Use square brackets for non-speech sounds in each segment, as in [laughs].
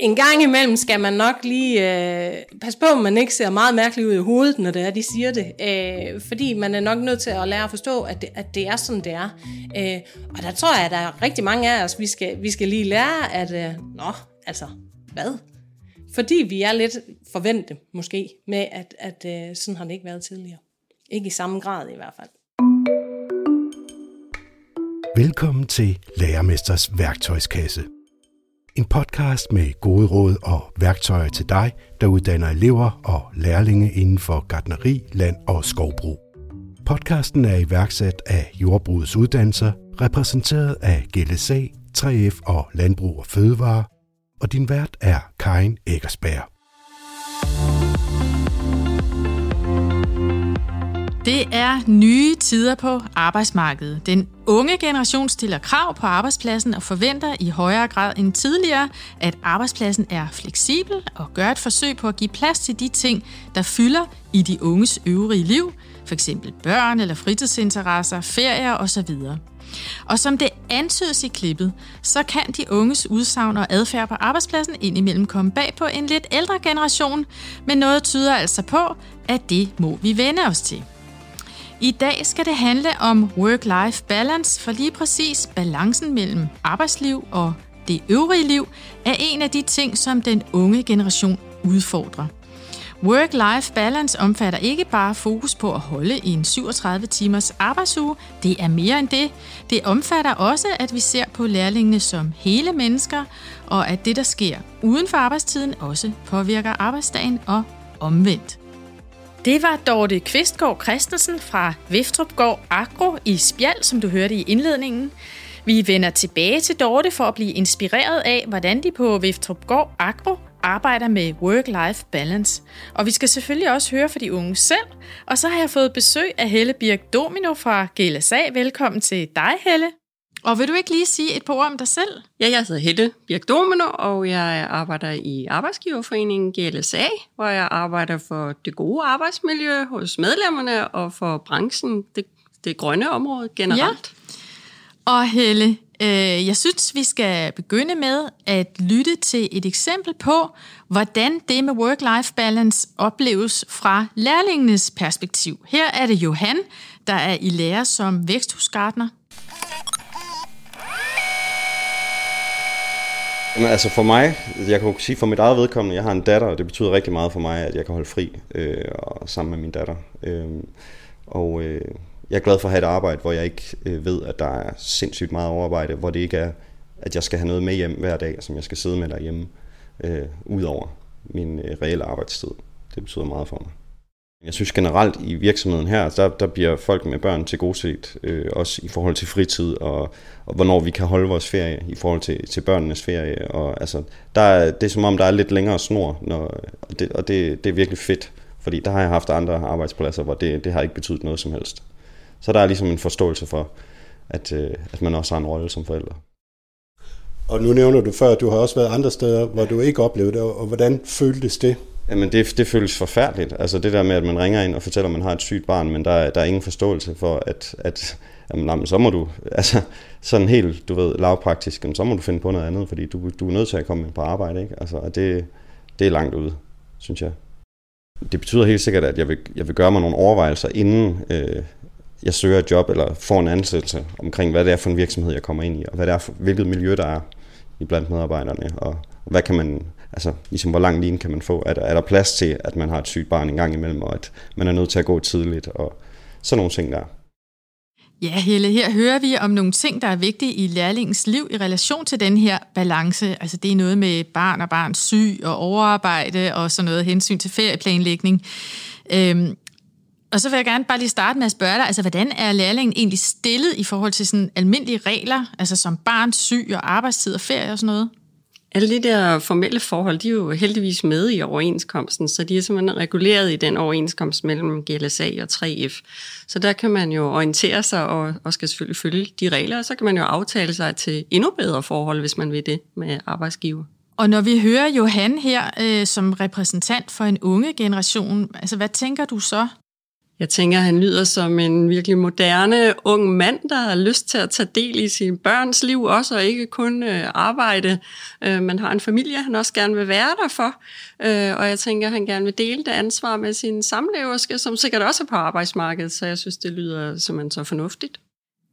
en gang imellem skal man nok lige øh, passe på, at man ikke ser meget mærkeligt ud i hovedet, når det er, de siger det. Øh, fordi man er nok nødt til at lære at forstå, at det, at det er sådan, det er. Øh, og der tror jeg, at der er rigtig mange af os, vi skal, vi skal lige lære, at øh, nå, altså, hvad? Fordi vi er lidt forvente, måske, med, at, at øh, sådan har det ikke været tidligere. Ikke i samme grad i hvert fald. Velkommen til Lærermesters værktøjskasse. En podcast med gode råd og værktøjer til dig, der uddanner elever og lærlinge inden for gardneri, land og skovbrug. Podcasten er iværksat af Jordbrugets Uddannelser, repræsenteret af GLSA, 3F og Landbrug og Fødevare, og din vært er Karin Eggersberg. Det er nye tider på arbejdsmarkedet. Den unge generation stiller krav på arbejdspladsen og forventer i højere grad end tidligere, at arbejdspladsen er fleksibel og gør et forsøg på at give plads til de ting, der fylder i de unges øvrige liv, f.eks. børn eller fritidsinteresser, ferier osv. Og som det antydes i klippet, så kan de unges udsagn og adfærd på arbejdspladsen indimellem komme bag på en lidt ældre generation, men noget tyder altså på, at det må vi vende os til. I dag skal det handle om work-life balance, for lige præcis balancen mellem arbejdsliv og det øvrige liv er en af de ting, som den unge generation udfordrer. Work-life balance omfatter ikke bare fokus på at holde en 37 timers arbejdsuge, det er mere end det. Det omfatter også, at vi ser på lærlingene som hele mennesker, og at det, der sker uden for arbejdstiden, også påvirker arbejdsdagen og omvendt. Det var Dorte Kvistgaard Christensen fra Viftrupgård Agro i Spjald, som du hørte i indledningen. Vi vender tilbage til Dorte for at blive inspireret af, hvordan de på Viftrupgård Agro arbejder med work-life balance. Og vi skal selvfølgelig også høre fra de unge selv. Og så har jeg fået besøg af Helle Birk Domino fra GLSA. Velkommen til dig, Helle. Og vil du ikke lige sige et par ord om dig selv? Ja, jeg hedder Helle Birk Domino, og jeg arbejder i Arbejdsgiverforeningen GLSA, hvor jeg arbejder for det gode arbejdsmiljø hos medlemmerne og for branchen, det, det grønne område generelt. Ja. Og Helle, øh, jeg synes, vi skal begynde med at lytte til et eksempel på, hvordan det med work-life balance opleves fra lærlingenes perspektiv. Her er det Johan, der er i lære som væksthusgartner. Jamen, altså for mig, jeg kan sige for mit eget vedkommende, jeg har en datter, og det betyder rigtig meget for mig, at jeg kan holde fri øh, og sammen med min datter. Øh, og øh, jeg er glad for at have et arbejde, hvor jeg ikke øh, ved, at der er sindssygt meget overarbejde, hvor det ikke er, at jeg skal have noget med hjem hver dag, som jeg skal sidde med derhjemme, øh, ud over min øh, reelle arbejdstid. Det betyder meget for mig. Jeg synes generelt i virksomheden her, der, der bliver folk med børn til godset, øh, også i forhold til fritid og, og hvornår vi kan holde vores ferie i forhold til, til børnenes ferie. Og, altså, der er, det er som om, der er lidt længere snor, når, og, det, og det, det er virkelig fedt, fordi der har jeg haft andre arbejdspladser, hvor det, det har ikke betydet noget som helst. Så der er ligesom en forståelse for, at, øh, at man også har en rolle som forældre. Og nu nævner du før, at du har også været andre steder, hvor du ikke oplevede det, og hvordan føltes det? Jamen det, det føles forfærdeligt. Altså det der med, at man ringer ind og fortæller, at man har et sygt barn, men der, der er ingen forståelse for, at, at jamen, jamen, så må du, [laughs] altså sådan helt, du ved, lavpraktisk, så må du finde på noget andet, fordi du, du er nødt til at komme på arbejde, ikke? Altså, det, det er langt ude, synes jeg. Det betyder helt sikkert, at jeg vil, jeg vil gøre mig nogle overvejelser, inden øh, jeg søger et job eller får en ansættelse omkring, hvad det er for en virksomhed, jeg kommer ind i, og hvad det er for, hvilket miljø der er i blandt medarbejderne, og hvad kan man, altså ligesom hvor lang linje kan man få? Er der, er der plads til, at man har et sygt barn en gang imellem, og at man er nødt til at gå tidligt, og sådan nogle ting der. Ja, Helle, her hører vi om nogle ting, der er vigtige i lærlingens liv i relation til den her balance. Altså det er noget med barn og barns syg og overarbejde og sådan noget hensyn til ferieplanlægning. Øhm, og så vil jeg gerne bare lige starte med at spørge dig, altså hvordan er lærlingen egentlig stillet i forhold til sådan almindelige regler, altså som barns syg og arbejdstid og ferie og sådan noget? Alle de der formelle forhold, de er jo heldigvis med i overenskomsten, så de er simpelthen reguleret i den overenskomst mellem GLSA og 3F. Så der kan man jo orientere sig og, og skal selvfølgelig følge de regler, og så kan man jo aftale sig til endnu bedre forhold, hvis man vil det med arbejdsgiver. Og når vi hører Johan her øh, som repræsentant for en unge generation, altså hvad tænker du så? Jeg tænker, han lyder som en virkelig moderne ung mand, der har lyst til at tage del i sin børns liv også, og ikke kun øh, arbejde. Øh, man har en familie, han også gerne vil være der for, øh, og jeg tænker, han gerne vil dele det ansvar med sin samleverske, som sikkert også er på arbejdsmarkedet, så jeg synes, det lyder simpelthen så fornuftigt.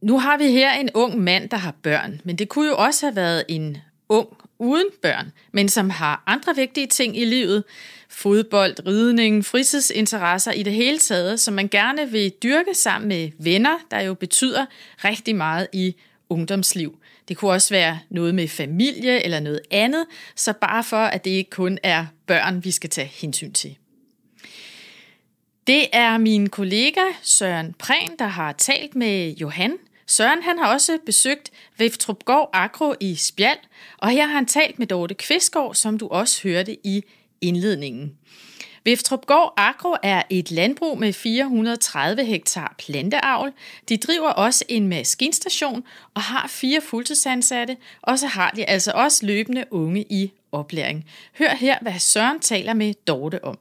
Nu har vi her en ung mand, der har børn, men det kunne jo også have været en ung uden børn, men som har andre vigtige ting i livet, fodbold, ridning, fritidsinteresser i det hele taget, som man gerne vil dyrke sammen med venner, der jo betyder rigtig meget i ungdomsliv. Det kunne også være noget med familie eller noget andet, så bare for, at det ikke kun er børn, vi skal tage hensyn til. Det er min kollega Søren Prehn, der har talt med Johan. Søren han har også besøgt Veftrupgård Agro i Spjald, og her har han talt med Dorte Kvistgaard, som du også hørte i indledningen. Veftrupgård Agro er et landbrug med 430 hektar planteavl. De driver også en maskinstation og har fire fuldtidsansatte, og så har de altså også løbende unge i oplæring. Hør her, hvad Søren taler med Dorte om.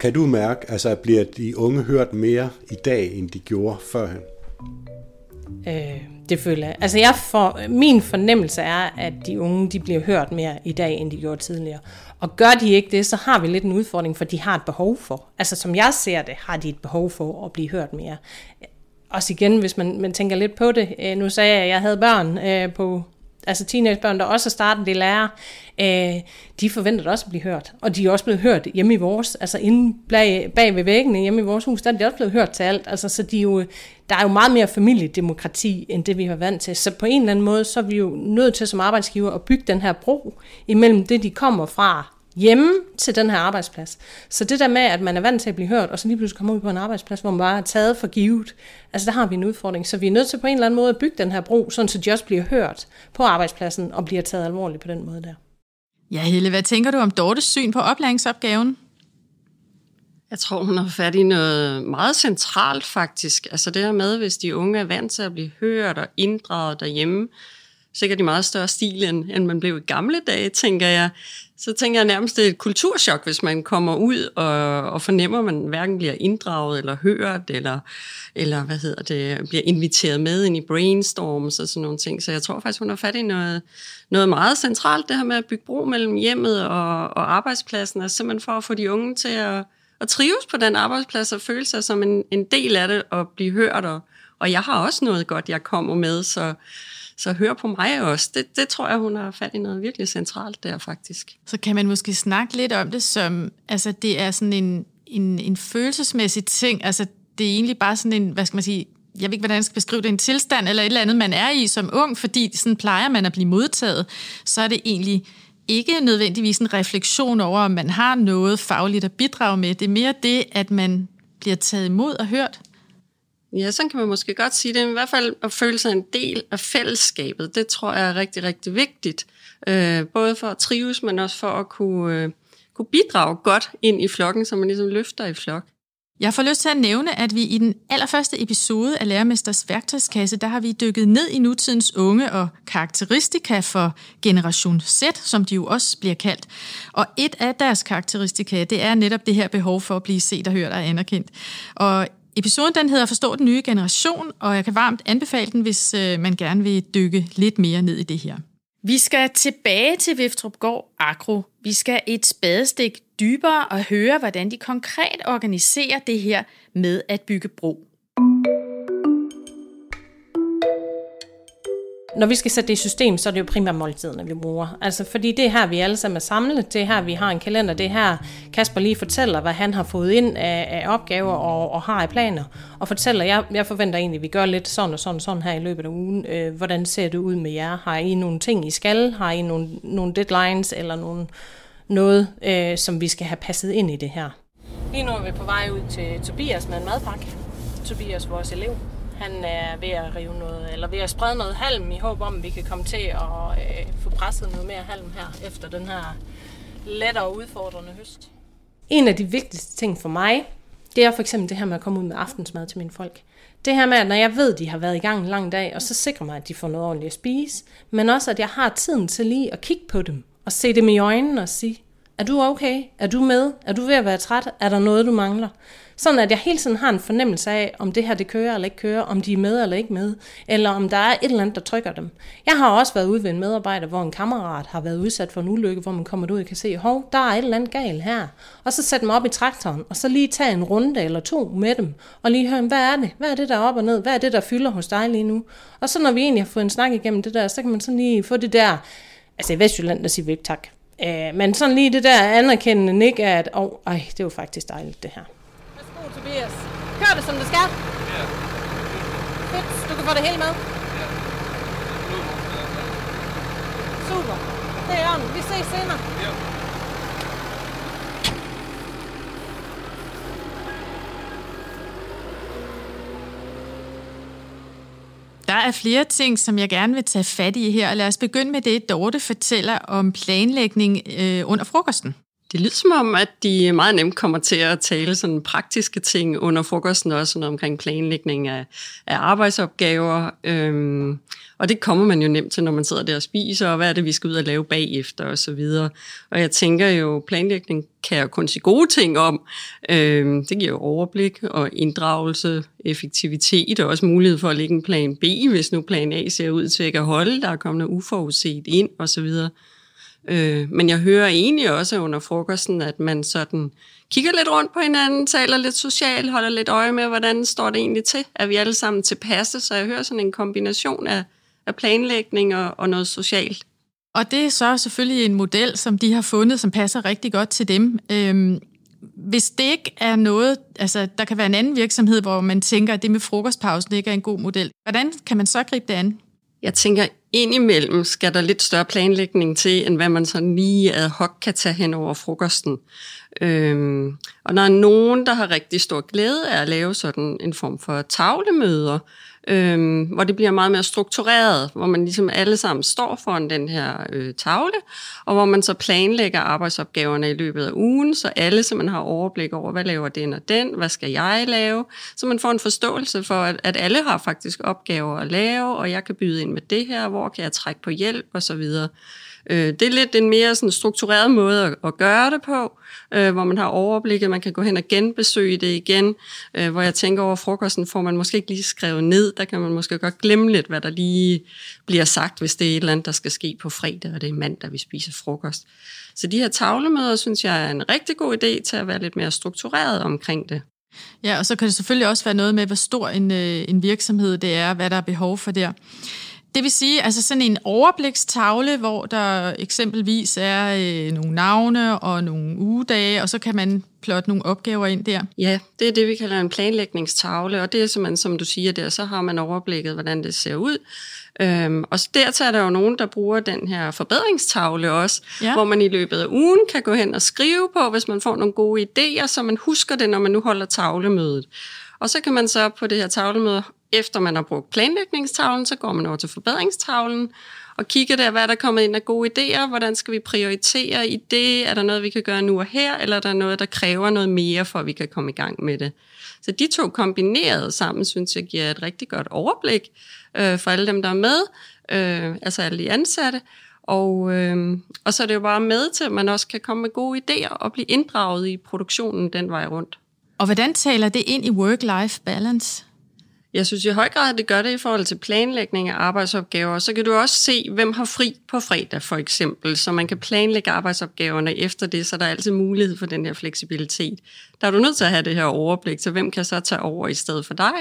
Kan du mærke, altså bliver de unge hørt mere i dag, end de gjorde førhen? Øh, det føler jeg. Altså jeg for, min fornemmelse er, at de unge de bliver hørt mere i dag, end de gjorde tidligere. Og gør de ikke det, så har vi lidt en udfordring, for de har et behov for. Altså som jeg ser det, har de et behov for at blive hørt mere. Også igen, hvis man, man tænker lidt på det. Øh, nu sagde jeg, at jeg havde børn øh, på altså teenagebørn, der også er startet det lærer, øh, de forventer også at blive hørt. Og de er også blevet hørt hjemme i vores, altså inde bag, bag ved væggene hjemme i vores hus, der er de også blevet hørt til alt. Altså, så de er jo, der er jo meget mere familiedemokrati, end det vi har vant til. Så på en eller anden måde, så er vi jo nødt til som arbejdsgiver at bygge den her bro imellem det, de kommer fra, hjemme til den her arbejdsplads. Så det der med, at man er vant til at blive hørt, og så lige pludselig kommer ud på en arbejdsplads, hvor man bare er taget for givet, altså der har vi en udfordring. Så vi er nødt til på en eller anden måde at bygge den her bro, sådan så de også bliver hørt på arbejdspladsen og bliver taget alvorligt på den måde der. Ja, Helle, hvad tænker du om Dortes syn på oplæringsopgaven? Jeg tror, hun har fat i noget meget centralt faktisk. Altså det her med, hvis de unge er vant til at blive hørt og inddraget derhjemme, sikkert i meget større stil, end, end man blev i gamle dage, tænker jeg, så tænker jeg nærmest, det er et kulturschok, hvis man kommer ud og, og fornemmer, at man hverken bliver inddraget eller hørt, eller, eller hvad hedder det, bliver inviteret med ind i brainstorms og sådan nogle ting. Så jeg tror faktisk, hun har fat i noget, noget meget centralt, det her med at bygge bro mellem hjemmet og, og arbejdspladsen, altså simpelthen for at få de unge til at, at trives på den arbejdsplads og føle sig som en, en del af det og blive hørt. Og, og jeg har også noget godt, jeg kommer med, så, så hør på mig også. Det, det tror jeg, hun har fat i noget virkelig centralt der faktisk. Så kan man måske snakke lidt om det som, altså det er sådan en, en, en følelsesmæssig ting, altså det er egentlig bare sådan en, hvad skal man sige, jeg ved ikke, hvordan jeg skal beskrive det, en tilstand eller et eller andet, man er i som ung, fordi sådan plejer man at blive modtaget, så er det egentlig ikke nødvendigvis en refleksion over, om man har noget fagligt at bidrage med. Det er mere det, at man bliver taget imod og hørt. Ja, så kan man måske godt sige det. I hvert fald at føle sig en del af fællesskabet, det tror jeg er rigtig, rigtig vigtigt. Øh, både for at trives, men også for at kunne, øh, kunne bidrage godt ind i flokken, så man ligesom løfter i flok. Jeg får lyst til at nævne, at vi i den allerførste episode af Lærermesters værktøjskasse, der har vi dykket ned i nutidens unge og karakteristika for Generation Z, som de jo også bliver kaldt. Og et af deres karakteristika, det er netop det her behov for at blive set og hørt og anerkendt. Og Episoden den hedder Forstå den nye generation, og jeg kan varmt anbefale den, hvis øh, man gerne vil dykke lidt mere ned i det her. Vi skal tilbage til Viftrupgård Agro. Vi skal et spadestik dybere og høre, hvordan de konkret organiserer det her med at bygge bro. Når vi skal sætte det i system, så er det jo primært måltiderne, vi bruger. Altså, fordi det er her, vi alle sammen er samlet, det er her, vi har en kalender, det er her, Kasper lige fortæller, hvad han har fået ind af, af opgaver og, og har i planer, og fortæller, jeg, jeg forventer egentlig, at vi gør lidt sådan og sådan og sådan her i løbet af ugen. Øh, hvordan ser det ud med jer? Har I nogle ting, I skal? Har I nogle, nogle deadlines eller nogle, noget, øh, som vi skal have passet ind i det her? Lige nu er vi på vej ud til Tobias med en madpakke. Tobias, vores elev, han er ved at rive noget, eller ved at sprede noget halm i håb om, at vi kan komme til at øh, få presset noget mere halm her efter den her lettere udfordrende høst. En af de vigtigste ting for mig, det er for eksempel det her med at komme ud med aftensmad til mine folk. Det her med, at når jeg ved, at de har været i gang en lang dag, og så sikrer mig, at de får noget ordentligt at spise, men også, at jeg har tiden til lige at kigge på dem, og se dem i øjnene og sige, Er du okay? Er du med? Er du ved at være træt? Er der noget, du mangler? Sådan at jeg hele tiden har en fornemmelse af, om det her det kører eller ikke kører, om de er med eller ikke med, eller om der er et eller andet, der trykker dem. Jeg har også været ude ved en medarbejder, hvor en kammerat har været udsat for en ulykke, hvor man kommer ud og kan se, hov, der er et eller andet galt her. Og så sætte dem op i traktoren, og så lige tage en runde eller to med dem, og lige høre, hvad er det? Hvad er det, der er op og ned? Hvad er det, der fylder hos dig lige nu? Og så når vi egentlig har fået en snak igennem det der, så kan man sådan lige få det der, altså i Vestjylland, der siger vi ikke tak. Øh, men sådan lige det der anerkendende nik af, at oh, ej, det var faktisk dejligt det her. Værsgo, Tobias. Kør det, som det skal. Ja. Fedt, du kan få det hele med. Ja. Super. Det er on. Vi ses senere. Ja. Der er flere ting, som jeg gerne vil tage fat i her. Lad os begynde med det, Dorte fortæller om planlægning øh, under frokosten. Det lyder som om, at de meget nemt kommer til at tale sådan praktiske ting under frokosten, også noget omkring planlægning af, af arbejdsopgaver. Øhm, og det kommer man jo nemt til, når man sidder der og spiser, og hvad er det, vi skal ud og lave bagefter og så videre. Og jeg tænker jo, planlægning kan jeg kun sige gode ting om. Øhm, det giver jo overblik og inddragelse, effektivitet og også mulighed for at lægge en plan B, hvis nu plan A ser ud til at holde, der er kommet uforudset ind og så videre. Øh, men jeg hører egentlig også under frokosten, at man sådan kigger lidt rundt på hinanden, taler lidt socialt, holder lidt øje med, hvordan står det egentlig til? Er vi alle sammen tilpasse? Så jeg hører sådan en kombination af, af planlægning og, og noget socialt. Og det er så selvfølgelig en model, som de har fundet, som passer rigtig godt til dem. Øhm, hvis det ikke er noget, altså der kan være en anden virksomhed, hvor man tænker, at det med frokostpausen ikke er en god model. Hvordan kan man så gribe det an? Jeg tænker, indimellem skal der lidt større planlægning til, end hvad man så lige ad hoc kan tage hen over frokosten. Øhm, og der er nogen, der har rigtig stor glæde af at lave sådan en form for tavlemøder, øhm, hvor det bliver meget mere struktureret, hvor man ligesom alle sammen står foran den her øh, tavle, og hvor man så planlægger arbejdsopgaverne i løbet af ugen, så alle så man har overblik over, hvad laver den og den, hvad skal jeg lave, så man får en forståelse for, at, at alle har faktisk opgaver at lave, og jeg kan byde ind med det her, hvor kan jeg trække på hjælp og så videre. Øh, det er lidt en mere sådan struktureret måde at, gøre det på, øh, hvor man har overblikket, man kan gå hen og genbesøge det igen, øh, hvor jeg tænker over frokosten, får man måske ikke lige skrevet ned, der kan man måske godt glemme lidt, hvad der lige bliver sagt, hvis det er et eller andet, der skal ske på fredag, og det er mandag, vi spiser frokost. Så de her tavlemøder, synes jeg er en rigtig god idé til at være lidt mere struktureret omkring det. Ja, og så kan det selvfølgelig også være noget med, hvor stor en, en virksomhed det er, hvad der er behov for der. Det vil sige, altså sådan en overblikstavle, hvor der eksempelvis er øh, nogle navne og nogle ugedage, og så kan man plotte nogle opgaver ind der. Ja, det er det, vi kalder en planlægningstavle, og det er simpelthen, som du siger der, så har man overblikket, hvordan det ser ud. Øhm, og dertil er der jo nogen, der bruger den her forbedringstavle også, ja. hvor man i løbet af ugen kan gå hen og skrive på, hvis man får nogle gode idéer, så man husker det, når man nu holder tavlemødet. Og så kan man så på det her tavlemøde efter man har brugt planlægningstavlen, så går man over til forbedringstavlen og kigger der, hvad der er kommet ind af gode idéer, hvordan skal vi prioritere i det, er der noget, vi kan gøre nu og her, eller er der noget, der kræver noget mere, for at vi kan komme i gang med det. Så de to kombineret sammen, synes jeg, giver et rigtig godt overblik øh, for alle dem, der er med, øh, altså alle de ansatte, og, øh, og så er det jo bare med til, at man også kan komme med gode idéer og blive inddraget i produktionen den vej rundt. Og hvordan taler det ind i work-life balance? Jeg synes i høj grad, at det gør det i forhold til planlægning af arbejdsopgaver. Så kan du også se, hvem har fri på fredag for eksempel, så man kan planlægge arbejdsopgaverne efter det, så der er altid mulighed for den her fleksibilitet. Der er du nødt til at have det her overblik, så hvem kan så tage over i stedet for dig,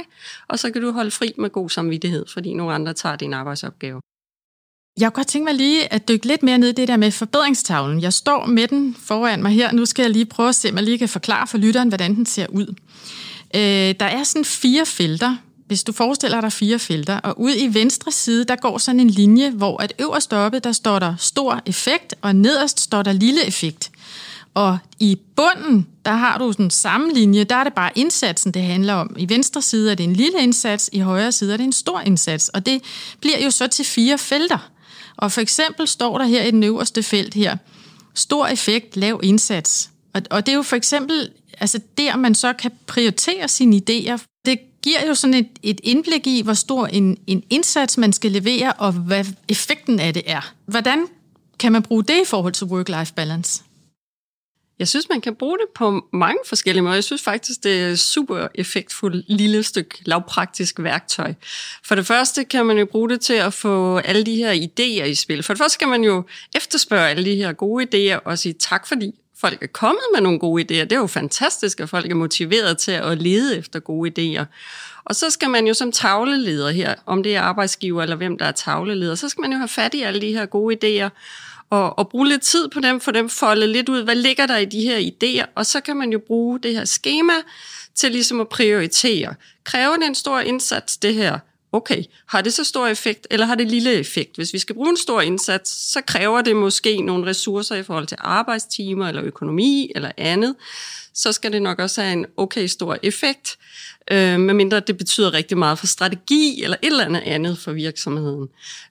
og så kan du holde fri med god samvittighed, fordi nogle andre tager din arbejdsopgave. Jeg kunne godt tænke mig lige at dykke lidt mere ned i det der med forbedringstavlen. Jeg står med den foran mig her. Nu skal jeg lige prøve at se, om jeg lige kan forklare for lytteren, hvordan den ser ud. Øh, der er sådan fire felter, hvis du forestiller dig fire felter, og ud i venstre side, der går sådan en linje, hvor at øverst oppe, der står der stor effekt, og nederst står der lille effekt. Og i bunden, der har du den samme linje, der er det bare indsatsen, det handler om. I venstre side er det en lille indsats, i højre side er det en stor indsats, og det bliver jo så til fire felter. Og for eksempel står der her i den øverste felt her, stor effekt, lav indsats. Og, og det er jo for eksempel altså der, man så kan prioritere sine idéer. Giver jo sådan et, et indblik i, hvor stor en, en indsats man skal levere, og hvad effekten af det er. Hvordan kan man bruge det i forhold til work-life balance? Jeg synes, man kan bruge det på mange forskellige måder. Jeg synes faktisk, det er et super effektfuldt lille stykke lavpraktisk værktøj. For det første kan man jo bruge det til at få alle de her idéer i spil. For det første kan man jo efterspørge alle de her gode idéer og sige tak, fordi folk er kommet med nogle gode idéer. Det er jo fantastisk, at folk er motiveret til at lede efter gode idéer. Og så skal man jo som tavleleder her, om det er arbejdsgiver eller hvem der er tavleleder, så skal man jo have fat i alle de her gode idéer og, og bruge lidt tid på dem, for dem foldet lidt ud, hvad ligger der i de her idéer, og så kan man jo bruge det her schema til ligesom at prioritere. Kræver det en stor indsats, det her? Okay, har det så stor effekt, eller har det lille effekt? Hvis vi skal bruge en stor indsats, så kræver det måske nogle ressourcer i forhold til arbejdstimer, eller økonomi, eller andet. Så skal det nok også have en okay stor effekt øh, medmindre det betyder rigtig meget for strategi eller et eller andet andet for virksomheden.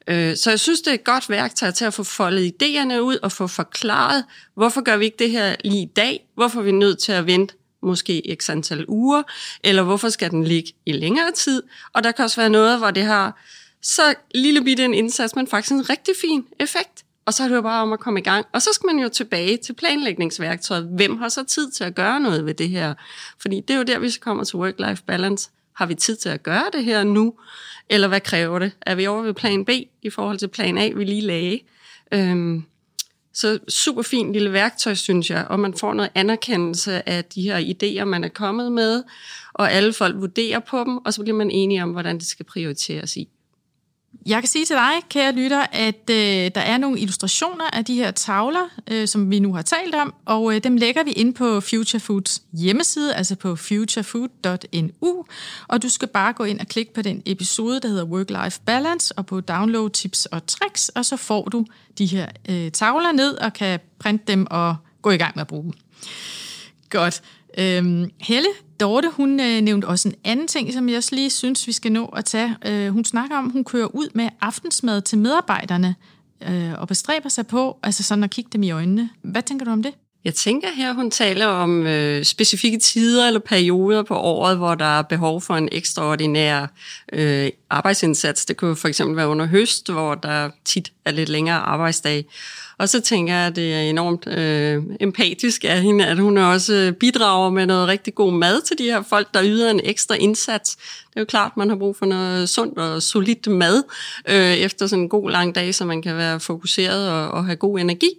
Øh, så jeg synes, det er et godt værktøj til at få foldet idéerne ud og få forklaret, hvorfor gør vi ikke det her lige i dag? Hvorfor er vi nødt til at vente måske x antal uger? Eller hvorfor skal den ligge i længere tid? Og der kan også være noget, hvor det har så lille bitte en indsats, men faktisk en rigtig fin effekt. Og så er det jo bare om at komme i gang. Og så skal man jo tilbage til planlægningsværktøjet. Hvem har så tid til at gøre noget ved det her? Fordi det er jo der, vi kommer til work-life balance. Har vi tid til at gøre det her nu? Eller hvad kræver det? Er vi over ved plan B i forhold til plan A, vi lige lagde? Øhm, så super fint lille værktøj, synes jeg, og man får noget anerkendelse af de her idéer, man er kommet med, og alle folk vurderer på dem, og så bliver man enige om, hvordan det skal prioriteres i. Jeg kan sige til dig, kære lytter, at øh, der er nogle illustrationer af de her tavler, øh, som vi nu har talt om, og øh, dem lægger vi ind på Future Foods hjemmeside, altså på futurefood.nu, og du skal bare gå ind og klikke på den episode, der hedder Work-Life Balance, og på Download Tips og Tricks, og så får du de her øh, tavler ned og kan printe dem og gå i gang med at bruge dem. Godt. Øhm, Helle, Dorte, hun øh, nævnte også en anden ting, som jeg også lige synes, vi skal nå at tage. Øh, hun snakker om, at hun kører ud med aftensmad til medarbejderne øh, og bestræber sig på, altså sådan at kigge dem i øjnene. Hvad tænker du om det? Jeg tænker her, hun taler om øh, specifikke tider eller perioder på året, hvor der er behov for en ekstraordinær øh, arbejdsindsats. Det kunne for eksempel være under høst, hvor der tit er lidt længere arbejdsdag. Og så tænker jeg, at det er enormt øh, empatisk af hende, at hun også bidrager med noget rigtig god mad til de her folk, der yder en ekstra indsats. Det er jo klart, man har brug for noget sundt og solidt mad øh, efter sådan en god lang dag, så man kan være fokuseret og, og have god energi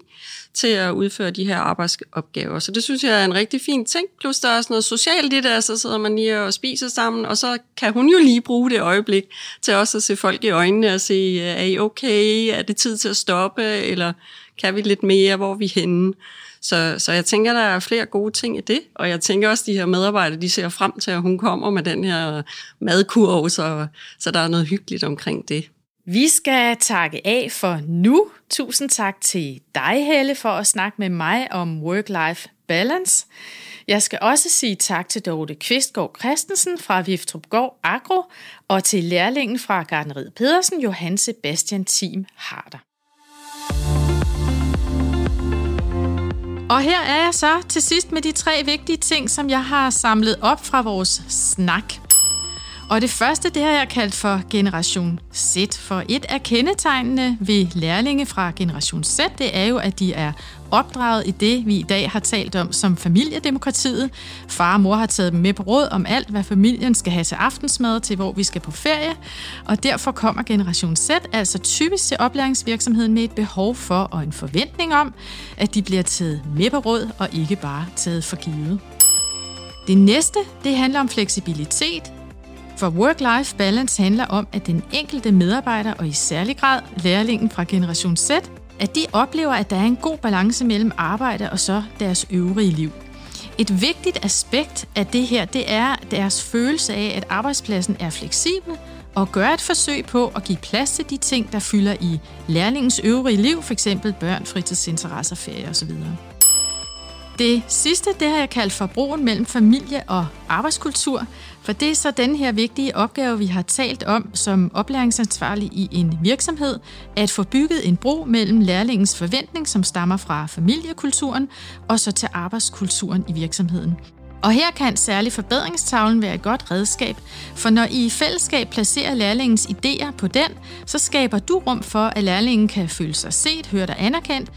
til at udføre de her arbejdsopgaver. Så det synes jeg er en rigtig fin ting. Plus der er også noget socialt i det, så sidder man lige og spiser sammen, og så kan hun jo lige bruge det øjeblik til også at se folk i øjnene og se, er I okay? Er det tid til at stoppe? Eller kan vi lidt mere? Hvor er vi henne? Så, så jeg tænker, der er flere gode ting i det, og jeg tænker også, at de her medarbejdere, de ser frem til, at hun kommer med den her madkurv, så, så der er noget hyggeligt omkring det. Vi skal takke af for nu. Tusind tak til dig, Helle, for at snakke med mig om work-life balance. Jeg skal også sige tak til Dorte Kvistgaard Christensen fra Gård Agro og til lærlingen fra Gardneriet Pedersen, Johan Sebastian Team Harder. Og her er jeg så til sidst med de tre vigtige ting, som jeg har samlet op fra vores snak. Og det første, det har jeg kaldt for Generation Z, for et af kendetegnene ved lærlinge fra Generation Z, det er jo, at de er opdraget i det, vi i dag har talt om som familiedemokratiet. Far og mor har taget dem med på råd om alt, hvad familien skal have til aftensmad, til hvor vi skal på ferie. Og derfor kommer Generation Z altså typisk til oplæringsvirksomheden med et behov for og en forventning om, at de bliver taget med på råd og ikke bare taget for givet. Det næste, det handler om fleksibilitet, for work-life balance handler om, at den enkelte medarbejder, og i særlig grad lærlingen fra Generation Z, at de oplever, at der er en god balance mellem arbejde og så deres øvrige liv. Et vigtigt aspekt af det her, det er deres følelse af, at arbejdspladsen er fleksibel og gør et forsøg på at give plads til de ting, der fylder i lærlingens øvrige liv, f.eks. børn, fritidsinteresser, ferie osv. Det sidste, det har jeg kaldt for broen mellem familie og arbejdskultur, for det er så den her vigtige opgave, vi har talt om som oplæringsansvarlig i en virksomhed, at få bygget en bro mellem lærlingens forventning, som stammer fra familiekulturen, og så til arbejdskulturen i virksomheden. Og her kan særlig forbedringstavlen være et godt redskab, for når I i fællesskab placerer lærlingens idéer på den, så skaber du rum for, at lærlingen kan føle sig set, hørt og anerkendt,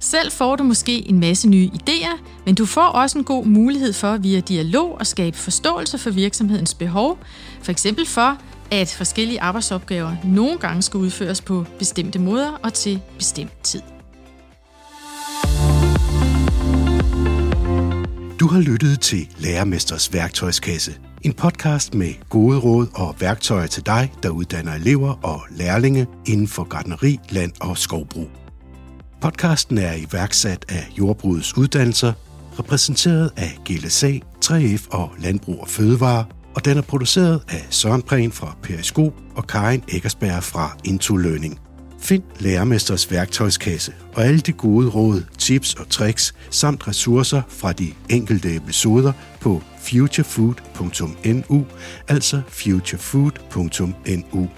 selv får du måske en masse nye idéer, men du får også en god mulighed for via dialog at skabe forståelse for virksomhedens behov, for eksempel for, at forskellige arbejdsopgaver nogle gange skal udføres på bestemte måder og til bestemt tid. Du har lyttet til Lærermesters værktøjskasse. En podcast med gode råd og værktøjer til dig, der uddanner elever og lærlinge inden for gardneri, land og skovbrug. Podcasten er iværksat af Jordbrugets Uddannelser, repræsenteret af GLSA, 3F og Landbrug og Fødevare, og den er produceret af Søren Prehn fra Periskop og Karin Eggersberg fra Into Learning. Find Lærermesters værktøjskasse og alle de gode råd, tips og tricks samt ressourcer fra de enkelte episoder på futurefood.nu, altså futurefood.nu.